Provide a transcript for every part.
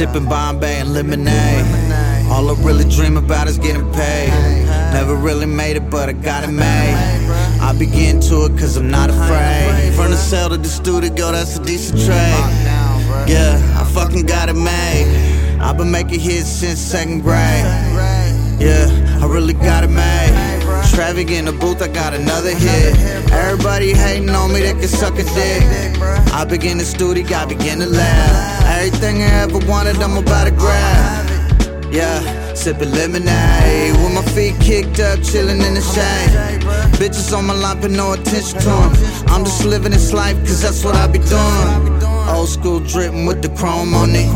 sipping Bombay and lemonade. All I really dream about is getting paid. Never really made it, but I got it made. I begin to it cause I'm not afraid. From the cell to the studio, that's a decent trade. Yeah, I fucking got it made. I've been making hits since second grade. Yeah. I really got it made. Travic in the booth, I got another hit. Everybody hating on me, they can suck a dick. I begin the studio, I begin the lab. Everything I ever wanted, I'm about to grab. Yeah, sipping lemonade with my feet kicked up, chilling in the shade. Bitches on my line, pay no attention to 'em. I'm just living this life, cause that's what I be doing. Old school dripping with the chrome on it.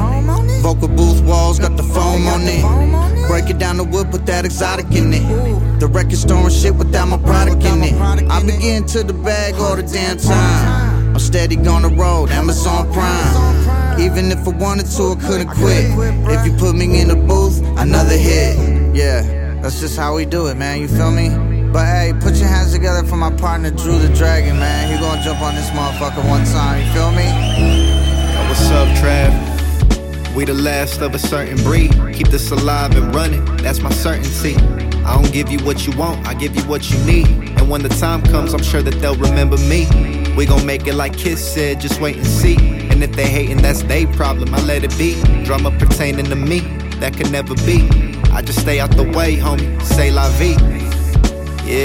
Vocal booth walls got the foam on it. Break it down the wood, put that exotic in it. The record store and shit without my product in it. I begin to the bag all the damn time. I'm steady on the road, Amazon Prime. Even if I wanted to, I couldn't quit. If you put me in the booth, another hit. Yeah, that's just how we do it, man. You feel me? But hey, put your hands together for my partner Drew the Dragon, man. He gonna jump on this motherfucker one time. You feel me? What's up, Trav? We the last of a certain breed. Keep this alive and running, that's my certainty. I don't give you what you want, I give you what you need. And when the time comes, I'm sure that they'll remember me. We gon' make it like Kiss said, just wait and see. And if they hating, that's their problem, I let it be. Drama pertaining to me, that could never be. I just stay out the way, homie, say la vie.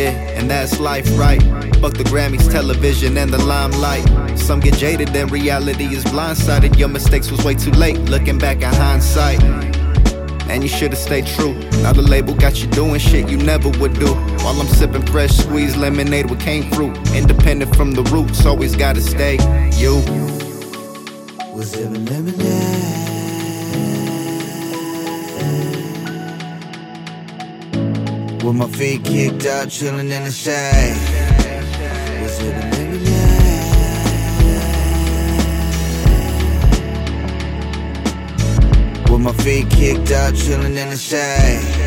And that's life, right? Fuck the Grammys, television, and the limelight. Some get jaded, and reality is blindsided. Your mistakes was way too late, looking back in hindsight. And you should've stayed true. Now the label got you doing shit you never would do. While I'm sipping fresh squeezed lemonade with cane fruit. Independent from the roots, always gotta stay you. Was sipping lemonade. With my feet kicked out, chilling in the shade. Was sipping lemonade. With my feet kicked out, chilling in the shade.